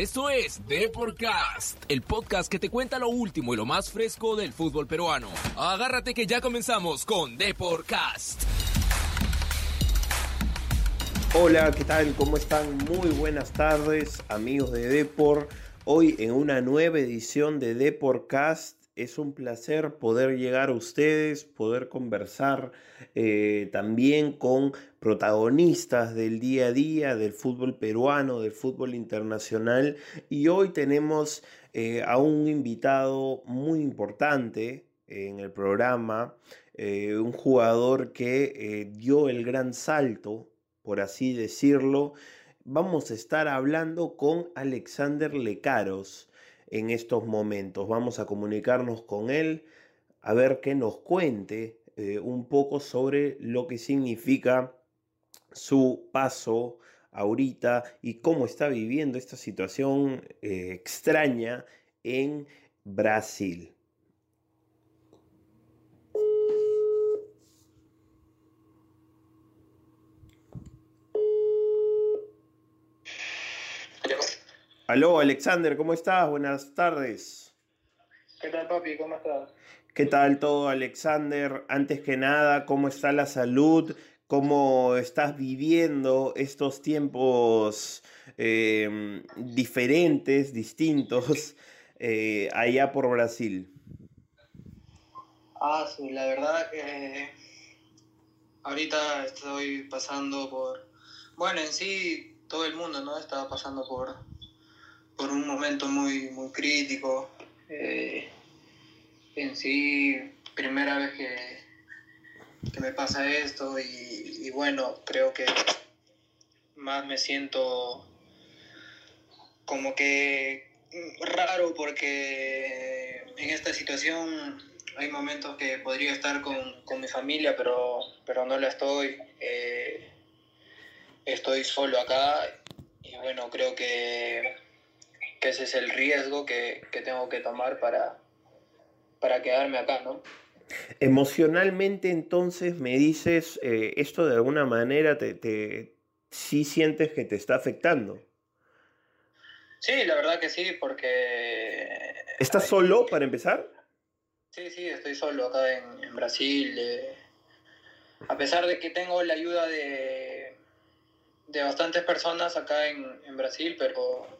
Esto es Deporcast, el podcast que te cuenta lo último y lo más fresco del fútbol peruano. Agárrate que ya comenzamos con Deporcast. Hola, ¿qué tal? ¿Cómo están? Muy buenas tardes, amigos de Deport. Hoy en una nueva edición de Deporcast es un placer poder llegar a ustedes, poder conversar eh, también con protagonistas del día a día del fútbol peruano, del fútbol internacional. Y hoy tenemos eh, a un invitado muy importante en el programa, eh, un jugador que dio el gran salto, por así decirlo. Vamos a estar hablando con Alexander Lecaros en estos momentos. Vamos a comunicarnos con él, a ver qué nos cuente eh, un poco sobre lo que significa su paso ahorita y cómo está viviendo esta situación eh, extraña en Brasil. Aló, Alexander, ¿cómo estás? Buenas tardes. ¿Qué tal, papi? ¿Cómo estás? ¿Qué tal todo, Alexander? Antes que nada, ¿cómo está la salud? ¿Cómo estás viviendo estos tiempos em, diferentes, distintos, eh, allá por Brasil? Ah, sí, la verdad que ahorita estoy pasando por, bueno, en sí todo el mundo, ¿no? Estaba pasando por, por un momento muy, muy crítico. Eh, en sí, primera vez que, que me pasa esto y, bueno, creo que más me siento como que raro porque en esta situación hay momentos que podría estar con, con mi familia, pero, pero no la estoy. Eh, estoy solo acá y bueno, creo que que ese es el riesgo que, tengo que tomar para, para quedarme acá, ¿no? Emocionalmente entonces me dices, eh, esto de alguna manera te, te, sí sientes que te está afectando. Sí, la verdad que sí, porque... ¿Estás solo para empezar? Sí, sí, estoy solo acá en, Brasil. Eh, a pesar de que tengo la ayuda de, de bastantes personas acá en, en Brasil, pero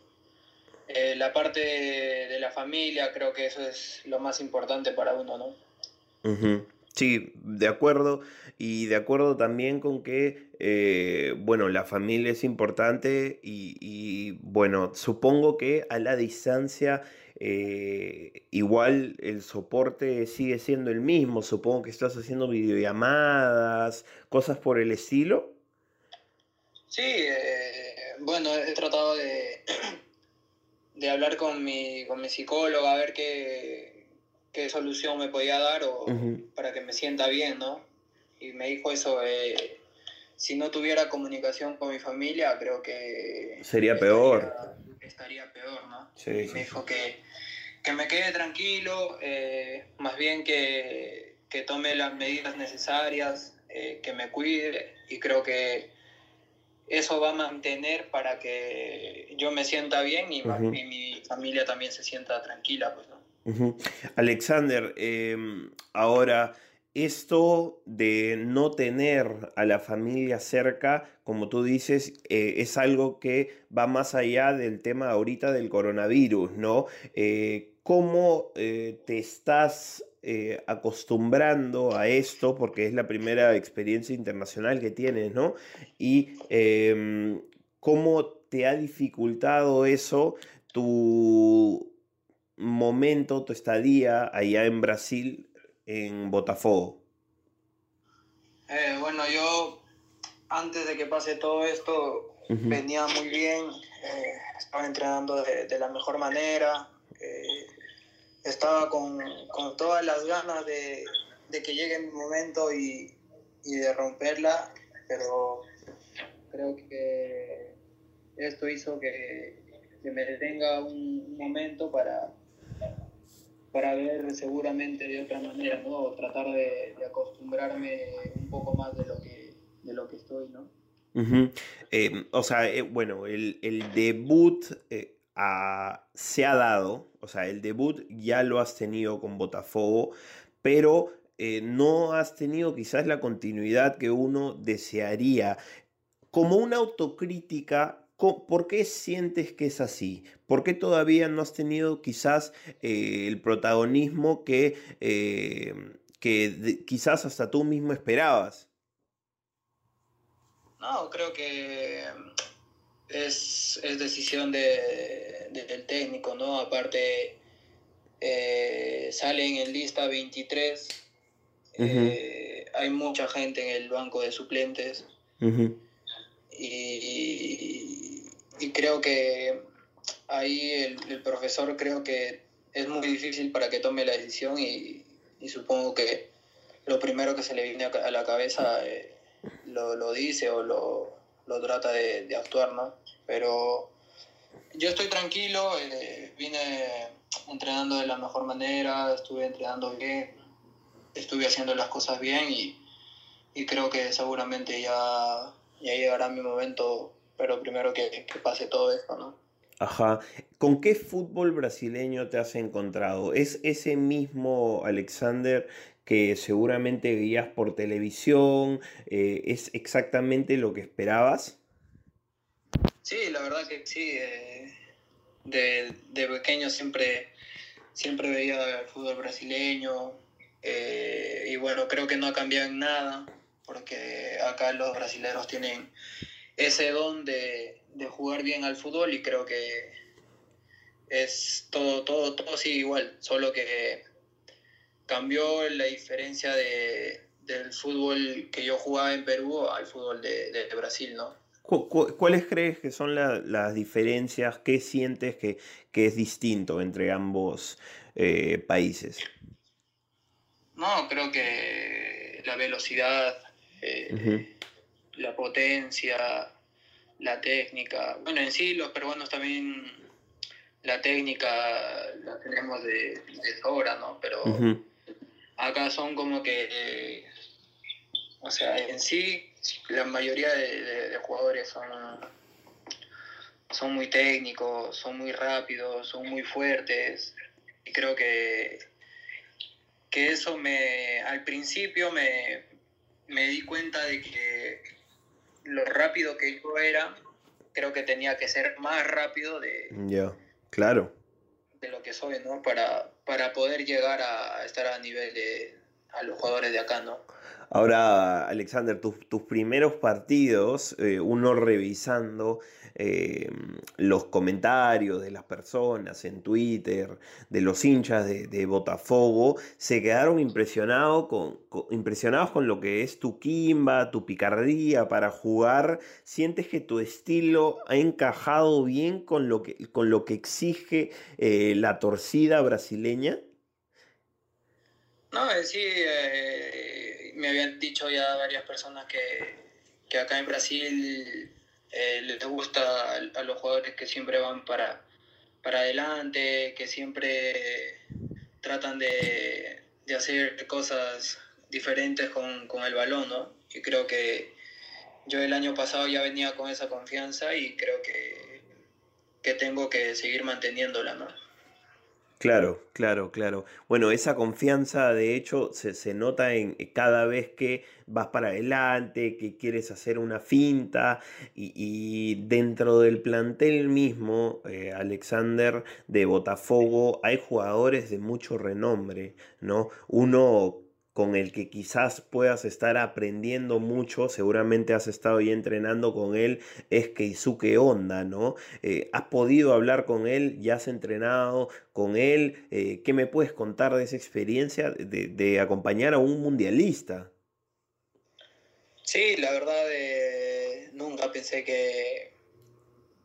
eh, la parte de, la familia, creo que eso es lo más importante para uno, ¿no? Sí, de acuerdo. Y de acuerdo también con que, eh, bueno, la familia es importante y, bueno, supongo que a la distancia eh, igual el soporte sigue siendo el mismo. Supongo que estás haciendo videollamadas, cosas por el estilo. Sí, bueno, he tratado de de hablar con mi, con mi psicóloga, a ver qué, qué solución me podía dar o, para que me sienta bien, ¿no? Y me dijo eso, eh, si no tuviera comunicación con mi familia, creo que... Sería peor. Estaría peor, ¿no? Sí, me dijo que, que, me quede tranquilo, eh, más bien que, que, tome las medidas necesarias, eh, que me cuide y creo que eso va a mantener para que yo me sienta bien y, mi familia también se sienta tranquila, pues, ¿no? Alexander, em, ahora, esto de no tener a la familia cerca, como tú dices, eh, es algo que va más allá del tema ahorita del coronavirus, ¿no? Eh, ¿Cómo eh, te estás eh, acostumbrando a esto, porque es la primera experiencia internacional que tienes, ¿no? Y em, cómo te ha dificultado eso tu momento, tu estadía allá en Brasil, en Botafogo. Eh, bueno, yo antes de que pase todo esto venía muy bien, eh, estaba entrenando de, la mejor manera estaba con, todas las ganas de, que llegue mi momento y, de romperla, pero creo que esto hizo que, me detenga un, momento para, para ver seguramente de otra manera, ¿no? tratar de, acostumbrarme un poco más de lo que, de lo que estoy, ¿no? Eh, o sea, eh, bueno, el, debut... Eh, se ha dado, o sea, el debut ya lo has tenido con Botafogo, pero eh, no has tenido quizás la continuidad que uno desearía. Como una autocrítica, ¿por qué sientes que es así? ¿Por qué todavía no has tenido quizás eh, el protagonismo que, eh, que quizás hasta tú mismo esperabas? No, creo que es, decisión del técnico, ¿no? Aparte, salen en lista 23 eh, hay mucha gente en el banco de suplentes. y, creo que ahí el, profesor creo que es muy difícil para que tome la decisión y, supongo que lo primero que se le viene a la cabeza eh, lo, dice o lo, trata de, actuar, ¿no? Pero yo estoy tranquilo, eh, vine entrenando de la mejor manera, estuve entrenando bien, estuve haciendo las cosas bien y, creo que seguramente ya, ya llegará mi momento, pero primero que, pase todo esto, ¿no? Ajá. ¿Con qué fútbol brasileño te has encontrado? ¿Es ese mismo Alexander que seguramente veías por televisión? Eh, ¿Es exactamente lo que esperabas? Sí, la verdad que sí. Eh, de, de, pequeño siempre, siempre veía el fútbol brasileño, eh, y bueno, creo que no ha cambiado en nada, porque acá los brasileños tienen ese don de, jugar bien al fútbol y creo que es todo, todo, todo sigue igual, solo que cambió la diferencia de, del fútbol que yo jugaba en Perú al fútbol de, Brasil, ¿no? ¿Cuáles crees que son las diferencias? ¿Qué sientes que, es distinto entre ambos eh, países? No, creo que la velocidad, eh, la potencia, la técnica. Bueno, en sí los peruanos también la técnica la tenemos de, de sobra, ¿no? Pero acá son como que, o sea, en sí la mayoría de, jugadores son, son muy técnicos, son muy rápidos, son muy fuertes. Y creo que que eso me, al principio me, di cuenta de que lo rápido que yo era, creo que tenía que ser más rápido de... Ya, claro. De lo que soy, ¿no? Para, para poder llegar a estar a nivel de a los jugadores de acá, ¿no? Ahora, Alexander, tus, tus primeros partidos, eh, uno revisando eh, los comentarios de las personas en Twitter, de los hinchas de, Botafogo, se quedaron impresionados con, impresionados con lo que es tu quimba, tu picardía para jugar. ¿Sientes que tu estilo ha encajado bien con lo que, con lo que exige eh, la torcida brasileña? No, sí, eh, me habían dicho ya varias personas que, acá en Brasil eh, les gusta a, los jugadores que siempre van para, para adelante, que siempre tratan de, hacer cosas diferentes con, el balón, ¿no? Y creo que yo el año pasado ya venía con esa confianza y creo que, que tengo que seguir manteniéndola, ¿no? Claro, claro, claro. Bueno, esa confianza de hecho se, nota en eh, cada vez que vas para adelante, que quieres hacer una finta y, dentro del plantel mismo, eh, Alexander de Botafogo, hay jugadores de mucho renombre, ¿no? Uno con el que quizás puedas estar aprendiendo mucho, seguramente has estado ya entrenando con él, es Keisuke Honda, ¿no? Eh, ¿Has podido hablar con él? ¿Ya has entrenado con él? Eh, ¿Qué me puedes contar de esa experiencia de, acompañar a un mundialista? Sí, la verdad, eh, nunca pensé que,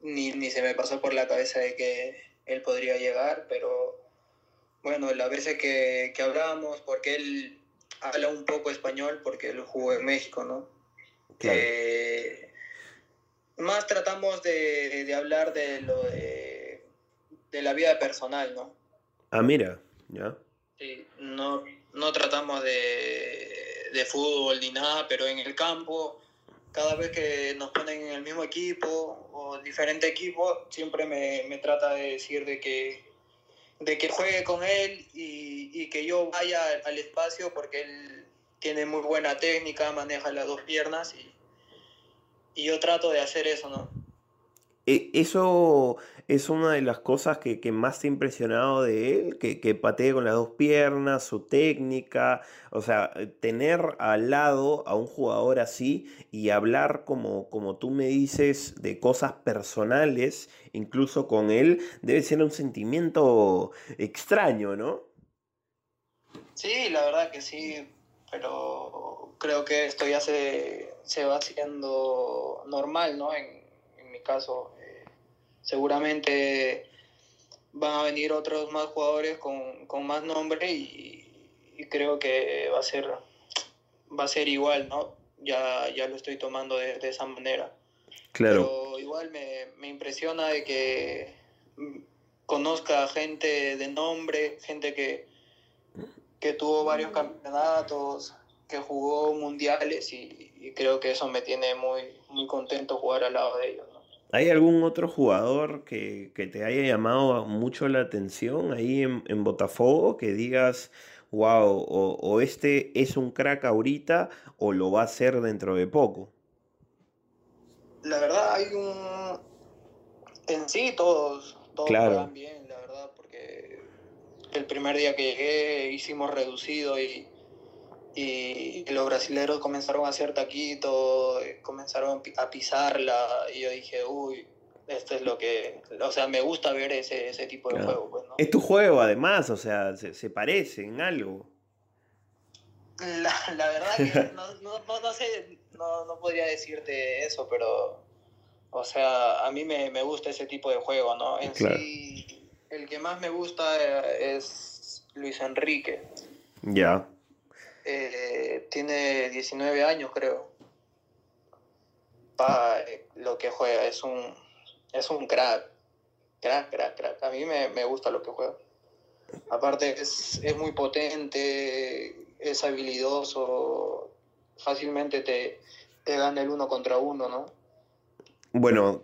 ni, se me pasó por la cabeza de que él podría llegar, pero bueno, las veces que, que hablamos, porque él habla un poco español porque él jugó en México, ¿no? más tratamos de, hablar de lo de, la vida personal, ¿no? Ah, mira, ya. Sí, no, no tratamos de, de fútbol ni nada, pero en el campo cada vez que nos ponen en el mismo equipo o diferente equipo, siempre me, me trata de decir de que, de que juegue con él y, y que yo vaya al espacio porque él tiene muy buena técnica, maneja las dos piernas y, y yo trato de hacer eso, ¿no? E, eso es una de las cosas que, más te ha impresionado de él, que, patee con las dos piernas, su técnica, o sea, eh, tener al lado a un jugador así y hablar como, como tú me dices de cosas personales, incluso con él, debe ser un sentimiento extraño, ¿no? Sí, la verdad que sí, pero creo que esto ya se, se va haciendo normal, ¿no? En, mi caso, seguramente van a venir otros más jugadores con, con más nombre y, y, creo que va a ser, va a ser igual, ¿no? Ya, ya lo estoy tomando de, de esa manera. Claro. Pero igual me, me impresiona de que conozca gente de nombre, gente que, que tuvo varios campeonatos, que jugó mundiales y, y, creo que eso me tiene muy, muy contento jugar al lado de ellos. ¿Hay algún otro jugador que, que, te haya llamado mucho la atención ahí en, en Botafogo? Que digas, wow, o, o, este es un crack ahorita o lo va a ser dentro de poco. La verdad hay un... En sí todos, todos claro. juegan bien, la verdad, porque el primer día que llegué hicimos reducido y y los brasileros comenzaron a hacer taquito, comenzaron a pisarla y yo dije, uy, esto es lo que, o sea, me gusta ver ese, ese tipo de claro. juego. Pues, ¿no? Es tu juego además, o sea, se, se parece en algo. La, la verdad que no, no, no, no sé, no, no, podría decirte eso, pero, o sea, a mí me, me gusta ese tipo de juego, ¿no? En claro. sí, el que más me gusta es Luis Enrique. Ya. Eh, tiene 19 años, creo. Pa, lo que juega es un, es un crack. Crack, crack, crack. A mí me, me gusta lo que juega. Aparte, es, es, muy potente, es habilidoso. Fácilmente te, te gana el uno contra uno, ¿no? Bueno,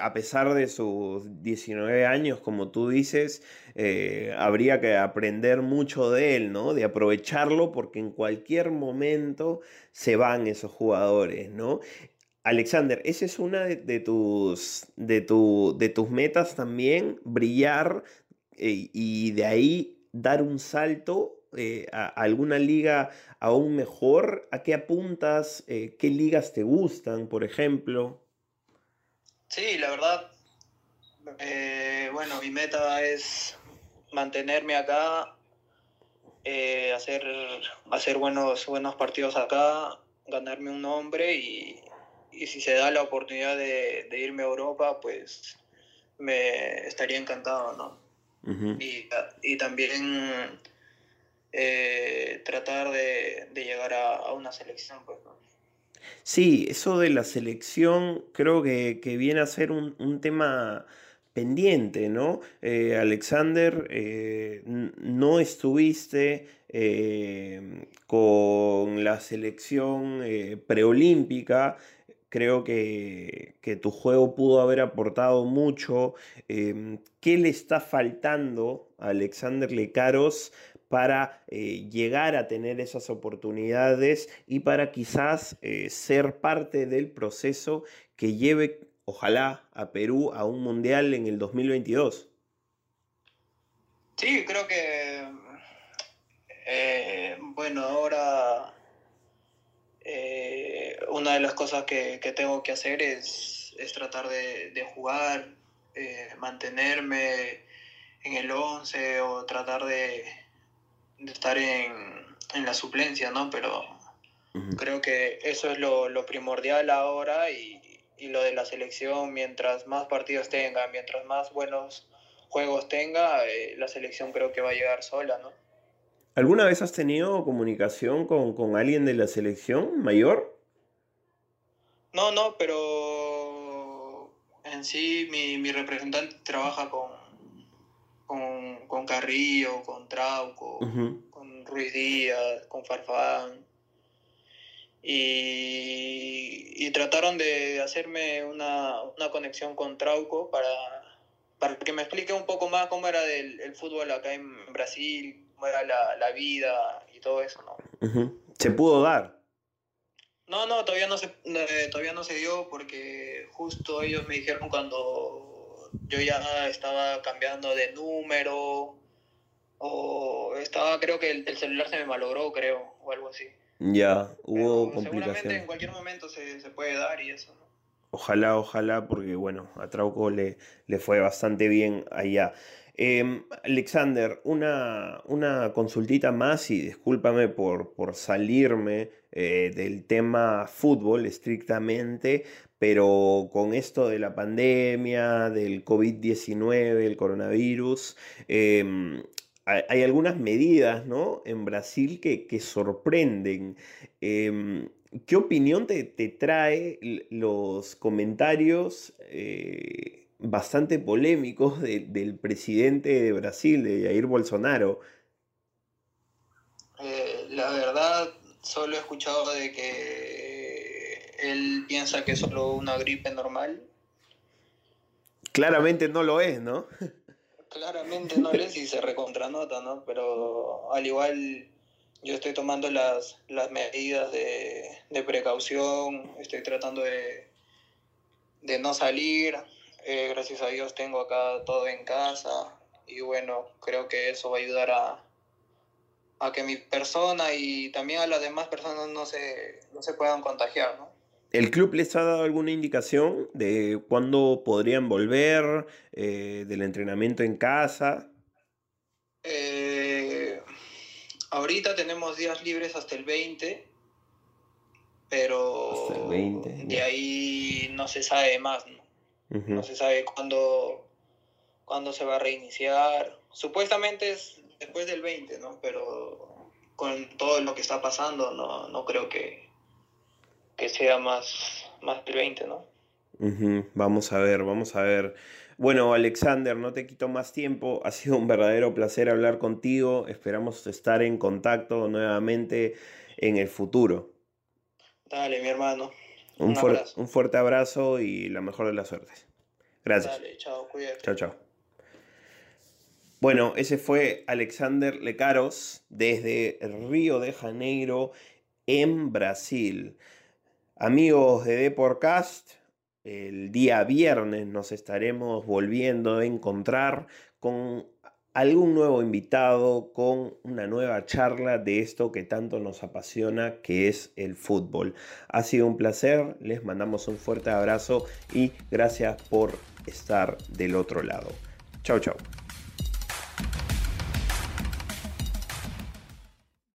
a pesar de sus 19 años, como tú dices, eh, habría que aprender mucho de él, ¿no? De aprovecharlo porque en cualquier momento se van esos jugadores, ¿no? Alexander, esa es una de, tus, de, de tus metas también, brillar eh, y de ahí dar un salto eh, a, alguna liga aún mejor. ¿A qué apuntas? Eh, ¿Qué ligas te gustan, por ejemplo? Sí, la verdad, eh, bueno, mi meta es mantenerme acá, eh, hacer, hacer buenos, buenos partidos acá, ganarme un nombre y, y si se da la oportunidad de, de, irme a Europa, pues me estaría encantado, ¿no? Uh -huh. y, y, también eh, tratar de, de llegar a, a, una selección, pues, ¿no? Sí, eso de la selección creo que, que viene a ser un, un tema pendiente, ¿no? Eh, Alexander, eh, no estuviste eh, con la selección preolímpica. Creo que, que, tu juego pudo haber aportado mucho. Em, ¿Qué le está faltando a Alexander Lecaros para eh, llegar a tener esas oportunidades y para quizás eh, ser parte del proceso que lleve, ojalá, a Perú a un mundial en el 2022. Sí, creo que, eh, bueno, ahora una de las cosas que, que, tengo que hacer es, es tratar de, jugar, mantenerme en el 11 o tratar de de estar en, en, la suplencia, ¿no? Pero uh -huh. creo que eso es lo, lo primordial ahora y, y, lo de la selección, mientras más partidos tenga, mientras más buenos juegos tenga, eh, la selección creo que va a llegar sola, ¿no? ¿Alguna vez has tenido comunicación con, con alguien de la selección mayor? No, no, pero en sí mi, mi representante trabaja con Carrillo, con Trauco, uh -huh. con Ruiz Díaz, con Farfán. y, trataron de hacerme una, conexión con Trauco para, para que me explique un poco más cómo era el, fútbol acá en Brasil, cómo era la, vida y todo eso, ¿no? ¿Se pudo dar? No, no, todavía no, se, eh, todavía no se dio porque justo ellos me dijeron cuando yo ya estaba cambiando de número o estaba, creo que el, el celular se me malogró, creo, o algo así. Ya, hubo complicaciones. Seguramente en cualquier momento se, puede dar y eso. Ojalá, ojalá, porque bueno, a Trauco le, le fue bastante bien allá. Em, Alexander, una, una, consultita más y discúlpame por, por salirme eh, del tema fútbol estrictamente, pero con esto de la pandemia, del COVID-19, el coronavirus, em, hay algunas medidas ¿no? en Brasil que, sorprenden. Em, ¿Qué opinión te, te, trae los comentarios eh, bastante polémicos del presidente de Brasil, de Jair Bolsonaro? Eh, la verdad, solo he escuchado de que él piensa que es solo una gripe normal. Claramente no lo es, ¿no? Claramente no es y se recontranota, ¿no? Pero al igual yo estoy tomando las, las medidas de, precaución, estoy tratando de, de no salir. Eh, gracias a Dios tengo acá todo en casa y bueno, creo que eso va a ayudar a, a que mi persona y también a las demás personas no se, no se puedan contagiar, ¿no? ¿El club les ha dado alguna indicación de cuándo podrían volver, eh, del entrenamiento en casa? Eh, ahorita tenemos días libres hasta el 20, pero hasta el 20, de ahí no se sabe más, ¿no? No se sabe cuándo, cuándo se va a reiniciar. Supuestamente es después del 20, ¿no? Pero con todo lo que está pasando, no, no creo que, que sea más, más del 20, ¿no? Vamos a ver, vamos a ver. Bueno, Alexander, no te quito más tiempo. Ha sido un verdadero placer hablar contigo. Esperamos estar en contacto nuevamente en el futuro. Dale, mi hermano. Un, un fuerte abrazo y la mejor de las suertes. Gracias. Dale, chao, cuídate. Chao, chao. Bueno, ese fue Alexander Lecaros desde Río de Janeiro, en Brasil. Amigos de Deporcast, el día viernes nos estaremos volviendo a encontrar con algún nuevo invitado, con una nueva charla de esto que tanto nos apasiona, que es el fútbol. Ha sido un placer, les mandamos un fuerte abrazo y gracias por estar del otro lado. Chau, chau.